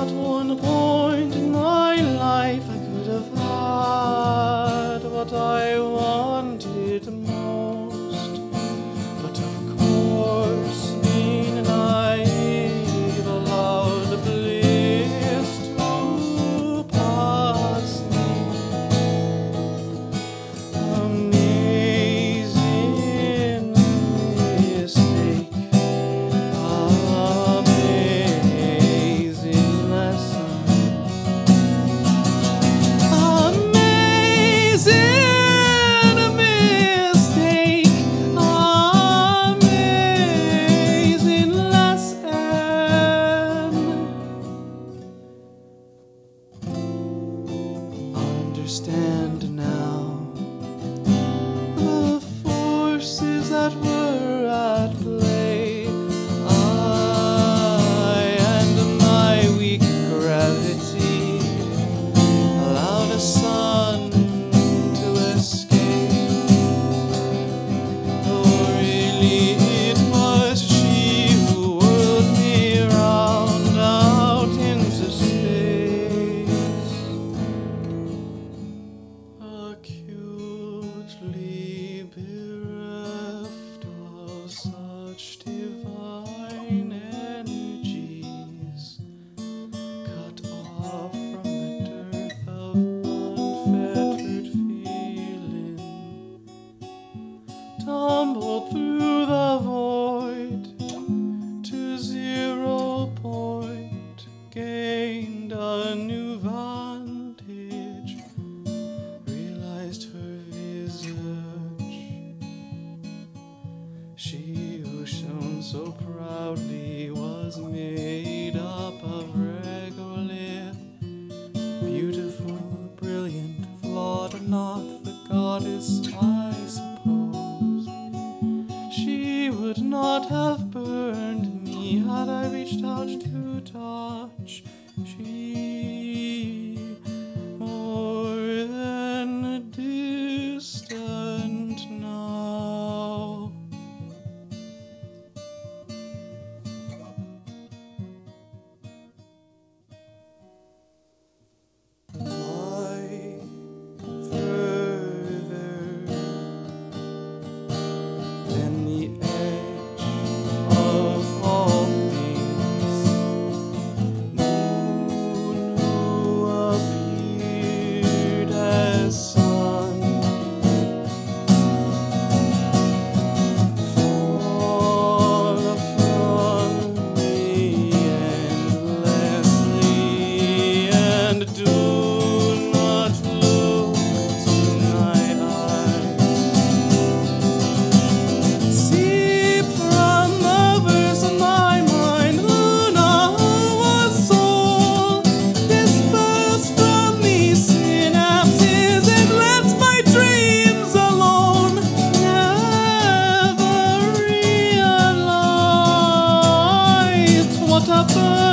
at one point in my life I could have had what I wanted. understand now. proudly was made up of regolith. Beautiful, brilliant, flawed—not the goddess I suppose. She would not have burned me had I reached out to touch. What a bird.